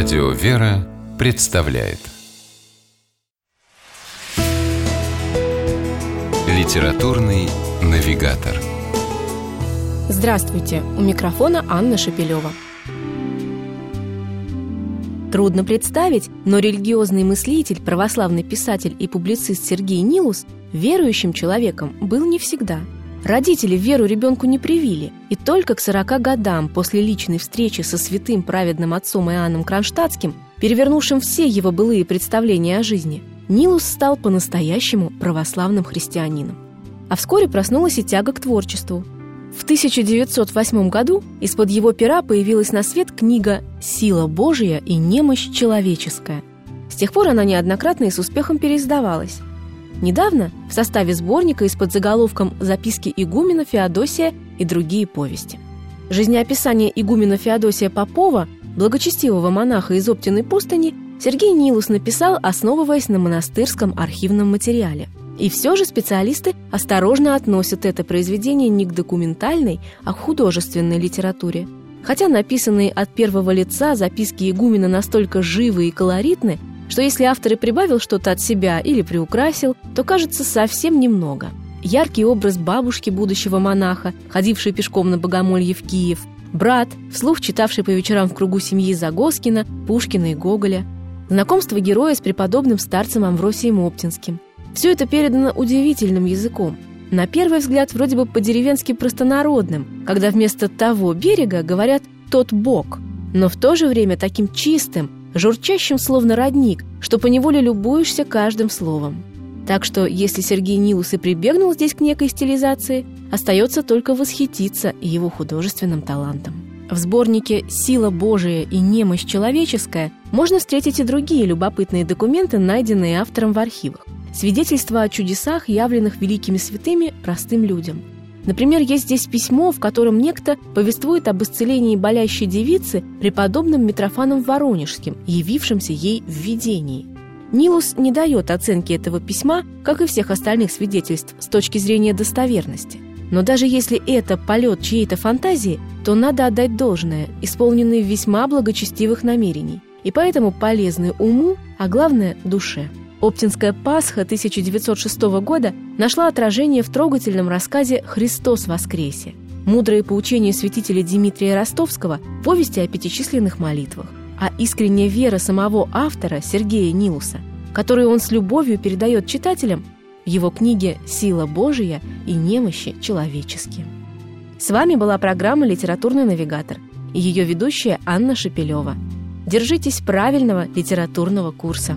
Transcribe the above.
Радио «Вера» представляет Литературный навигатор Здравствуйте! У микрофона Анна Шапилева. Трудно представить, но религиозный мыслитель, православный писатель и публицист Сергей Нилус верующим человеком был не всегда – Родители веру ребенку не привили, и только к 40 годам после личной встречи со святым праведным отцом Иоанном Кронштадтским, перевернувшим все его былые представления о жизни, Нилус стал по-настоящему православным христианином. А вскоре проснулась и тяга к творчеству. В 1908 году из-под его пера появилась на свет книга «Сила Божия и немощь человеческая». С тех пор она неоднократно и с успехом переиздавалась. Недавно в составе сборника из-под заголовком «Записки игумена Феодосия и другие повести». Жизнеописание игумена Феодосия Попова, благочестивого монаха из Оптиной пустыни, Сергей Нилус написал, основываясь на монастырском архивном материале. И все же специалисты осторожно относят это произведение не к документальной, а к художественной литературе. Хотя написанные от первого лица записки игумена настолько живы и колоритны, что если автор и прибавил что-то от себя или приукрасил, то кажется совсем немного. Яркий образ бабушки будущего монаха, ходившей пешком на богомолье в Киев, брат, вслух читавший по вечерам в кругу семьи Загоскина, Пушкина и Гоголя, знакомство героя с преподобным старцем Амвросием Оптинским. Все это передано удивительным языком. На первый взгляд вроде бы по-деревенски простонародным, когда вместо того берега говорят «тот бог», но в то же время таким чистым, журчащим словно родник, что поневоле любуешься каждым словом. Так что, если Сергей Нилус и прибегнул здесь к некой стилизации, остается только восхититься его художественным талантом. В сборнике «Сила Божия и немощь человеческая» можно встретить и другие любопытные документы, найденные автором в архивах. Свидетельства о чудесах, явленных великими святыми простым людям – Например, есть здесь письмо, в котором некто повествует об исцелении болящей девицы преподобным Митрофаном Воронежским, явившимся ей в видении. Нилус не дает оценки этого письма, как и всех остальных свидетельств, с точки зрения достоверности. Но даже если это полет чьей-то фантазии, то надо отдать должное, исполненный весьма благочестивых намерений, и поэтому полезны уму, а главное – душе. Оптинская Пасха 1906 года нашла отражение в трогательном рассказе «Христос воскресе». Мудрые поучения святителя Дмитрия Ростовского – повести о пятичисленных молитвах, а искренняя вера самого автора Сергея Нилуса, которую он с любовью передает читателям в его книге «Сила Божия и немощи человеческие». С вами была программа «Литературный навигатор» и ее ведущая Анна Шепелева. Держитесь правильного литературного курса.